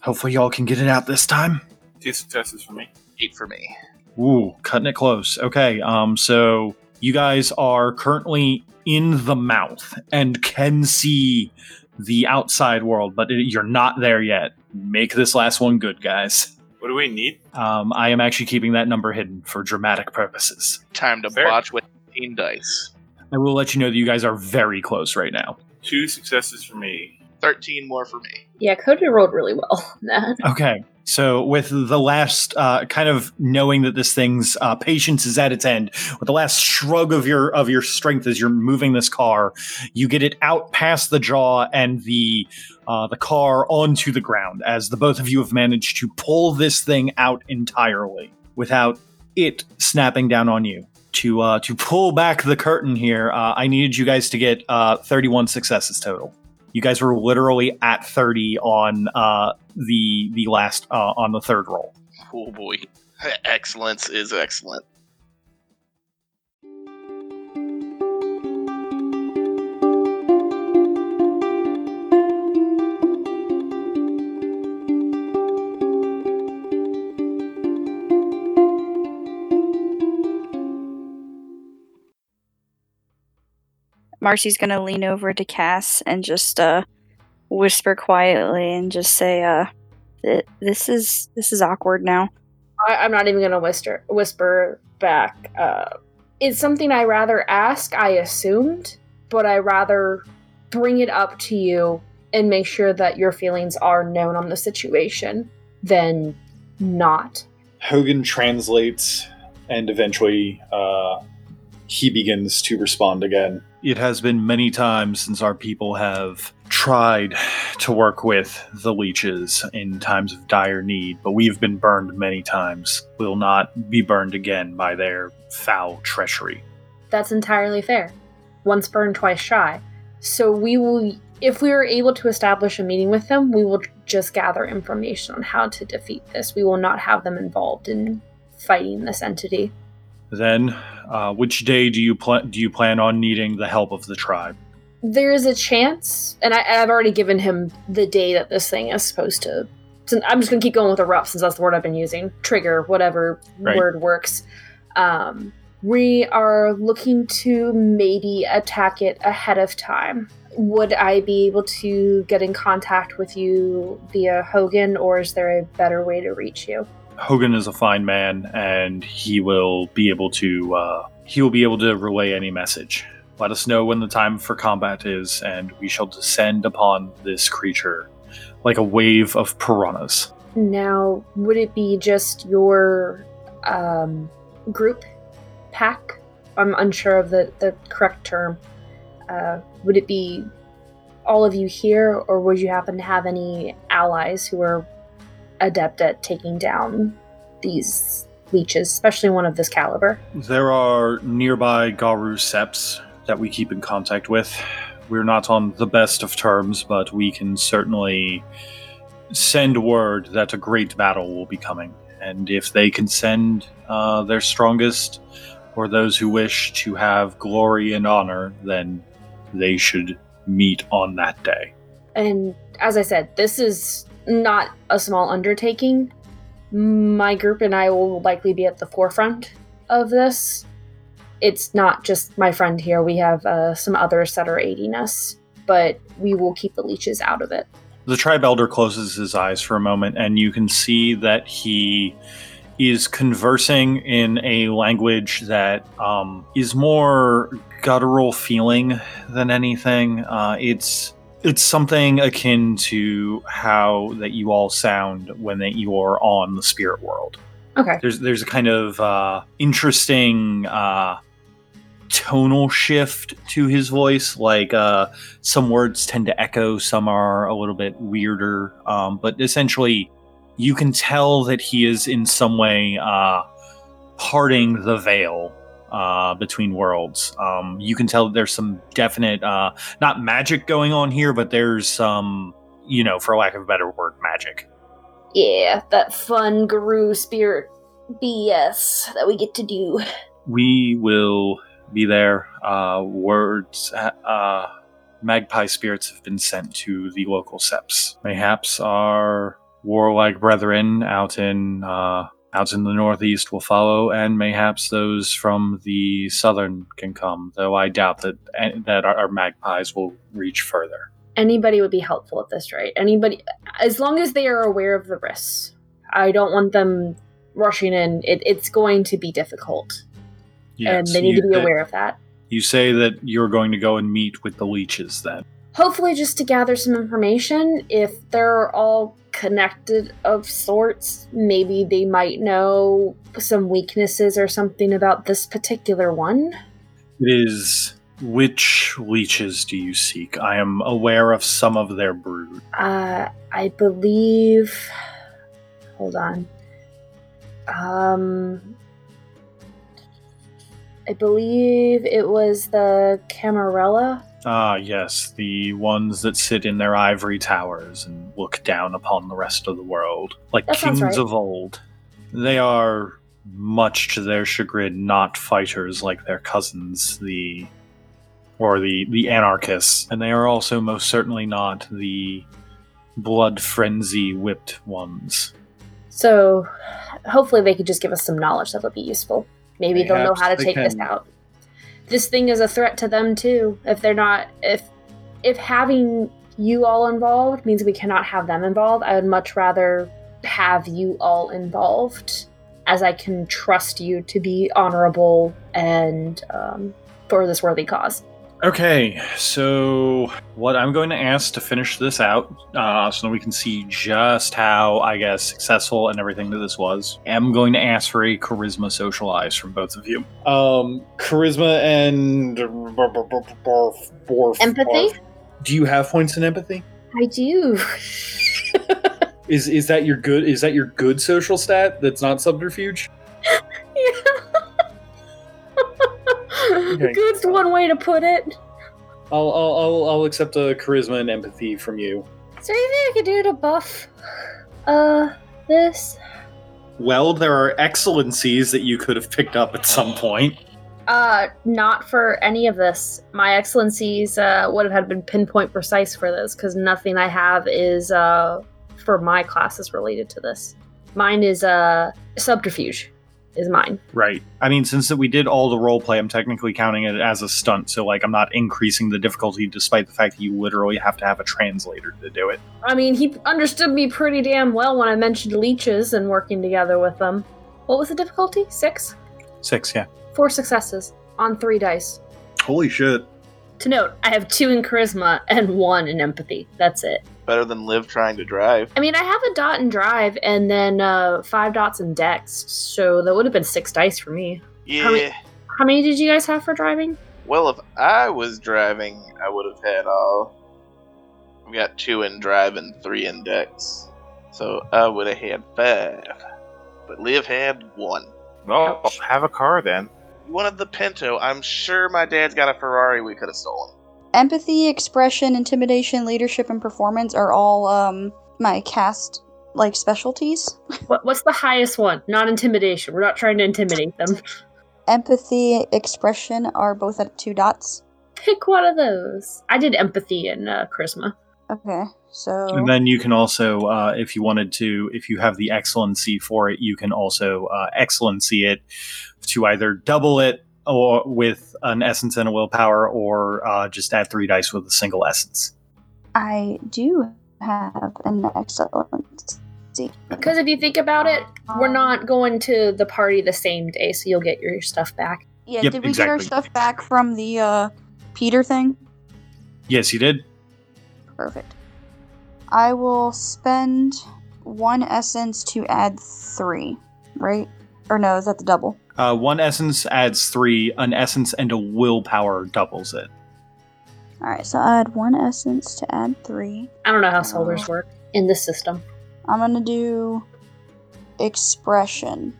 Speaker 1: Hopefully, y'all can get it out this time.
Speaker 3: Two successes for me.
Speaker 2: Eight for me.
Speaker 1: Ooh, cutting it close. Okay, um, so you guys are currently in the mouth and can see the outside world, but it, you're not there yet. Make this last one good, guys.
Speaker 3: What do we need?
Speaker 1: Um, I am actually keeping that number hidden for dramatic purposes.
Speaker 2: Time to
Speaker 3: Fair.
Speaker 2: botch with 18 dice.
Speaker 1: I will let you know that you guys are very close right now.
Speaker 3: Two successes for me.
Speaker 2: 13 more for me.
Speaker 4: Yeah, Cody rolled really well on that.
Speaker 1: Okay. So with the last uh, kind of knowing that this thing's uh, patience is at its end, with the last shrug of your of your strength as you're moving this car, you get it out past the jaw and the uh, the car onto the ground. As the both of you have managed to pull this thing out entirely without it snapping down on you. To uh, to pull back the curtain here, uh, I needed you guys to get uh, 31 successes total. You guys were literally at 30 on uh, the the last uh, on the third roll.
Speaker 2: Oh boy. Excellence is excellent.
Speaker 5: Marcy's gonna lean over to Cass and just uh whisper quietly and just say, uh "Th- this is this is awkward now.
Speaker 4: I, I'm not even gonna whisper whisper back. Uh, it's something I rather ask. I assumed, but I rather bring it up to you and make sure that your feelings are known on the situation than not.
Speaker 1: Hogan translates, and eventually uh, he begins to respond again. It has been many times since our people have tried to work with the leeches in times of dire need, but we've been burned many times. We'll not be burned again by their foul treachery.
Speaker 4: That's entirely fair. Once burned, twice shy. So we will, if we are able to establish a meeting with them, we will just gather information on how to defeat this. We will not have them involved in fighting this entity.
Speaker 1: Then, uh, which day do you pl- do you plan on needing the help of the tribe?
Speaker 4: There is a chance, and I, I've already given him the day that this thing is supposed to. so I'm just gonna keep going with the rough since that's the word I've been using. Trigger, whatever
Speaker 1: Right.
Speaker 4: word works. Um, we are looking to maybe attack it ahead of time. Would I be able to get in contact with you via Hogan, or is there a better way to reach you?
Speaker 1: Hogan is a fine man, and he will be able to uh, he will be able to relay any message. Let us know when the time for combat is, and we shall descend upon this creature like a wave of piranhas.
Speaker 4: Now, would it be just your um, group pack? I'm unsure of the, the correct term. Uh, would it be all of you here, or would you happen to have any allies who are adept at taking down these leeches, especially one of this caliber?
Speaker 1: There are nearby Garou Septs that we keep in contact with. We're not on the best of terms, but we can certainly send word that a great battle will be coming. And if they can send uh, their strongest or those who wish to have glory and honor, then they should meet on that day.
Speaker 4: And as I said, this is not a small undertaking. My group and I will likely be at the forefront of this. it's not just my friend here. We have uh, some others that are aiding us, but we will keep the leeches out of it.
Speaker 1: The tribe elder closes his eyes for a moment, and you can see that he is conversing in a language that um, is more guttural feeling than anything. Uh, it's it's something akin to how that you all sound when that you are on the spirit world.
Speaker 4: Okay.
Speaker 1: There's there's a kind of uh, interesting uh, tonal shift to his voice. Like uh, some words tend to echo, some are a little bit weirder. Um, but essentially, you can tell that he is in some way uh, parting the veil uh, between worlds. Um, you can tell there's some definite, uh, not magic going on here, but there's some, you know, for lack of a better word, magic.
Speaker 4: Yeah, that fun Garou spirit BS that we get to do.
Speaker 1: We will be there. Uh, words, uh, magpie spirits have been sent to the local septs. Mayhaps our warlike brethren out in uh, out in the northeast will follow, and mayhaps those from the southern can come. Though I doubt that eh, that our, our magpies will reach further.
Speaker 4: Anybody would be helpful at this, right? Anybody, as long as they are aware of the risks. I don't want them rushing in. It, it's going to be difficult, and they need
Speaker 1: you-
Speaker 4: to be aware of that.
Speaker 1: You say that you're going to go and meet with the leeches then.
Speaker 4: Hopefully, just to gather some information. If they're all connected of sorts, maybe they might know some weaknesses or something about this particular one.
Speaker 1: It is which leeches do you seek? I am aware of some of their brood.
Speaker 4: Uh, I believe. Hold on. Um, I believe it was the Camarilla.
Speaker 1: Ah, yes, the ones that sit in their ivory towers and look down upon the rest of the world, like
Speaker 4: That
Speaker 1: kings
Speaker 4: right.
Speaker 1: of old. They are, much to their chagrin, not fighters like their cousins, the or the the anarchists, and they are also most certainly not the blood frenzy whipped ones.
Speaker 4: So, hopefully, they could just give us some knowledge that would be useful. Maybe they'll know how to
Speaker 1: they
Speaker 4: take this out. This thing is a threat to them too. If they're not, if if having you all involved means we cannot have them involved, I would much rather have you all involved, as I can trust you to be honorable and um, for this worthy cause.
Speaker 1: Okay, so what I'm going to ask to finish this out, uh, so that we can see just how, I guess, successful and everything that this was, I'm going to ask for a charisma socialize from both of you. Um, charisma and
Speaker 4: Empathy?
Speaker 1: Do you have points in empathy?
Speaker 4: I do.
Speaker 1: Is is that your good? Is that your good social stat? That's not subterfuge. Okay.
Speaker 4: Good's one way to put it.
Speaker 1: I'll I'll I'll, I'll accept a charisma and empathy from you.
Speaker 4: Is there anything I could do to buff uh this?
Speaker 1: Well, there are excellencies that you could have picked up at some point.
Speaker 4: Uh not for any of this. My excellencies uh would have had been pinpoint precise for this because nothing I have is uh for my classes related to this. Mine is uh subterfuge is mine.
Speaker 1: Right. I mean, since that we did all the role play, I'm technically counting it as a stunt. So, like, I'm not increasing the difficulty, despite the fact that you literally have to have a translator to do it.
Speaker 4: I mean, he understood me pretty damn well when I mentioned leeches and working together with them. What was the difficulty? Six?
Speaker 1: Six, yeah.
Speaker 4: Four successes on three dice.
Speaker 1: Holy shit.
Speaker 4: To note, I have two in charisma and one in empathy. That's it.
Speaker 2: Better than Liv trying to drive.
Speaker 4: I mean, I have a dot in drive and then uh, five dots in dex, so that would have been six dice for me.
Speaker 2: Yeah.
Speaker 4: How many- How many did you guys have for driving?
Speaker 2: Well, if I was driving, I would have had uh, we got two in drive and three in dex, so I would have had five. But Liv had one.
Speaker 3: Well, I'll have a car then.
Speaker 2: You wanted the Pinto. I'm sure my dad's got a Ferrari we could have stolen.
Speaker 5: Empathy, expression, intimidation, leadership, and performance are all um my caste like specialties.
Speaker 4: What, what's the highest one? Not intimidation. We're not trying to intimidate them.
Speaker 5: Empathy, expression are both at two dots.
Speaker 4: Pick one of those. I did empathy and uh, charisma.
Speaker 5: Okay, so
Speaker 1: And then you can also, uh, if you wanted to, if you have the excellency for it, you can also uh, excellency it to either double it or with an essence and a willpower, or uh, just add three dice with a single essence.
Speaker 5: I do have an excellent. See.
Speaker 4: Because if you think about it, we're
Speaker 5: Um,
Speaker 4: not going to the party the same day, so you'll get your stuff back.
Speaker 5: Yeah,
Speaker 1: Yep,
Speaker 5: did we get our stuff back from the uh, Peter thing?
Speaker 1: Yes, you did.
Speaker 5: Perfect. I will spend one essence to add three, right? Or no, is that the double?
Speaker 1: Uh, one essence adds three. An essence and a willpower doubles it.
Speaker 5: Alright, so I add one essence to add three.
Speaker 4: I don't know how solars work in this system.
Speaker 5: I'm gonna do expression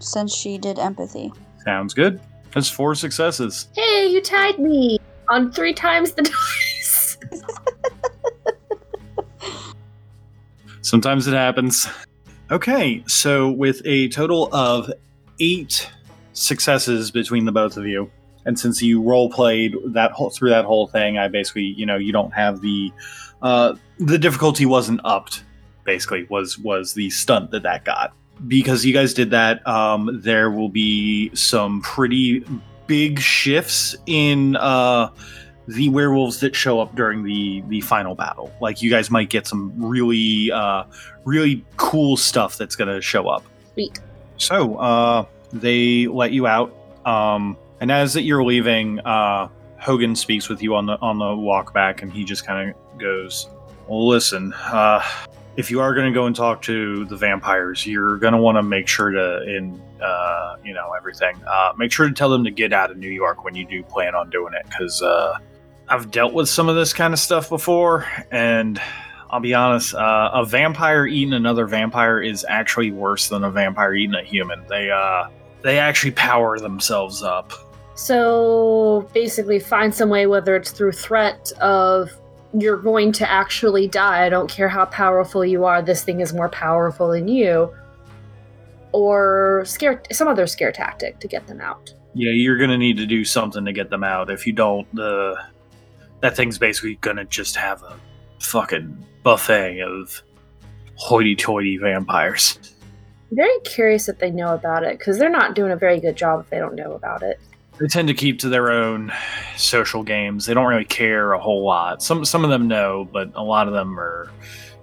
Speaker 5: since she did empathy.
Speaker 1: Sounds good. That's four successes.
Speaker 4: Hey, you tied me on three times the dice.
Speaker 1: Sometimes it happens. Okay, so with a total of eight successes between the both of you, and since you role played that whole through that whole thing, I basically, you know, you don't have the uh, the difficulty wasn't upped. Basically, was was the stunt that that got because you guys did that. Um, there will be some pretty big shifts in uh, the werewolves that show up during the the final battle. Like you guys might get some really uh, really cool stuff that's gonna show up.
Speaker 4: Sweet.
Speaker 1: So uh, they let you out, um, and as that you're leaving, uh, Hogan speaks with you on the on the walk back, and he just kind of goes, "Well, listen, uh, if you are going to go and talk to the vampires, you're going to want to make sure to, in uh, you know everything, uh, make sure to tell them to get out of New York when you do plan on doing it, because uh, I've dealt with some of this kind of stuff before, and." I'll be honest. Uh, a vampire eating another vampire is actually worse than a vampire eating a human. They uh, they actually power themselves up.
Speaker 4: So basically, find some way, whether it's through threat of you're going to actually die. I don't care how powerful you are. This thing is more powerful than you, or scare some other scare tactic to get them out.
Speaker 1: Yeah, you're gonna need to do something to get them out. If you don't, the that thing's basically gonna just have a fucking buffet of hoity-toity vampires.
Speaker 4: I'm very curious that they know about it because they're not doing a very good job if they don't know about it.
Speaker 1: They tend to keep to their own social games. They don't really care a whole lot. Some some of them know, but a lot of them are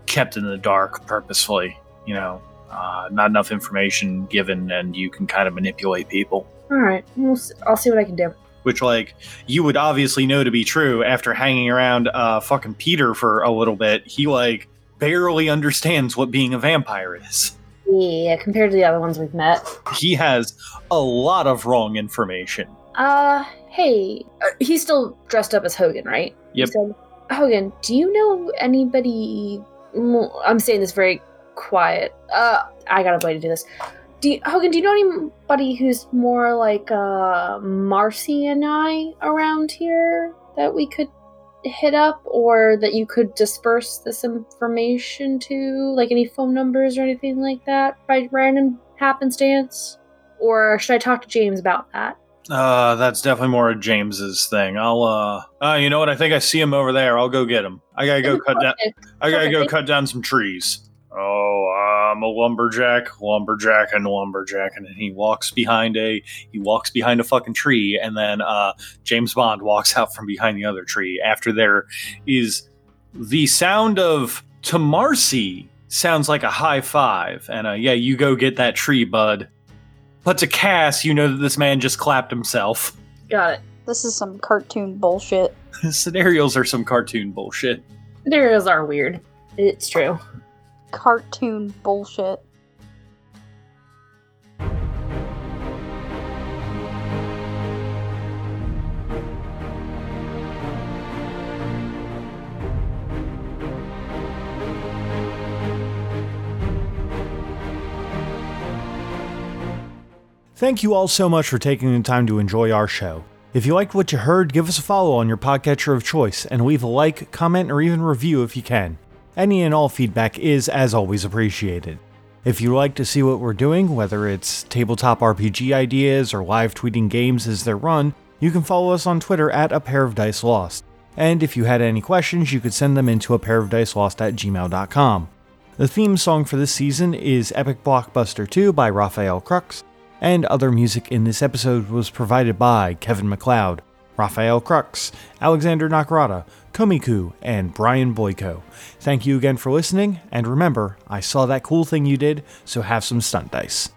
Speaker 1: kept in the dark purposefully. You know, uh, not enough information given, and you can kind of manipulate people.
Speaker 4: All right, we'll s- I'll see what I can do.
Speaker 1: Which, like, you would obviously know to be true after hanging around uh, fucking Peter for a little bit. He like barely understands what being a vampire is.
Speaker 4: Yeah, compared to the other ones we've met.
Speaker 1: He has a lot of wrong information.
Speaker 4: Uh, hey, uh, he's still dressed up as Hogan, right?
Speaker 1: Yep.
Speaker 4: said, Hogan, do you know anybody? I'm saying this very quiet. Uh, I got a way to do this. Do you, Hogan? Do you know anybody who's more like uh Marcy and I around here that we could hit up, or that you could disperse this information to, like any phone numbers or anything like that by random happenstance? Or should I talk to James about that?
Speaker 1: Uh, that's definitely more of James's thing. I'll uh, uh, you know what? I think I see him over there. I'll go get him. I gotta go cut down. I gotta go cut down some trees. Oh, I'm a lumberjack, lumberjack, and lumberjack, and then he walks behind a he walks behind a fucking tree, and then uh, James Bond walks out from behind the other tree. After there is the sound of to Marcy sounds like a high five, and uh, yeah, you go get that tree, bud. But to Cass, you know that this man just clapped himself.
Speaker 4: Got it.
Speaker 5: This is some cartoon bullshit.
Speaker 1: Scenarios are some cartoon bullshit.
Speaker 4: Scenarios are weird. It's true.
Speaker 5: Cartoon bullshit.
Speaker 6: Thank you all so much for taking the time to enjoy our show. If you liked what you heard, give us a follow on your podcatcher of choice and leave a like, comment, or even review if you can. Any and all feedback is, as always, appreciated. If you like to see what we're doing, whether it's tabletop RPG ideas or live tweeting games as they're run, you can follow us on Twitter at a pair of dice lost. And if you had any questions, you could send them into a pair of dice lost at gmail.com. The theme song for this season is Epic Blockbuster 2 by Rafael Krux,
Speaker 1: And other music in this episode was provided by Kevin MacLeod, Rafael Krux, Alexander Nakarada, Komiku, and Brian Boyko. Thank you again for listening, and remember, I saw that cool thing you did, so have some stunt dice.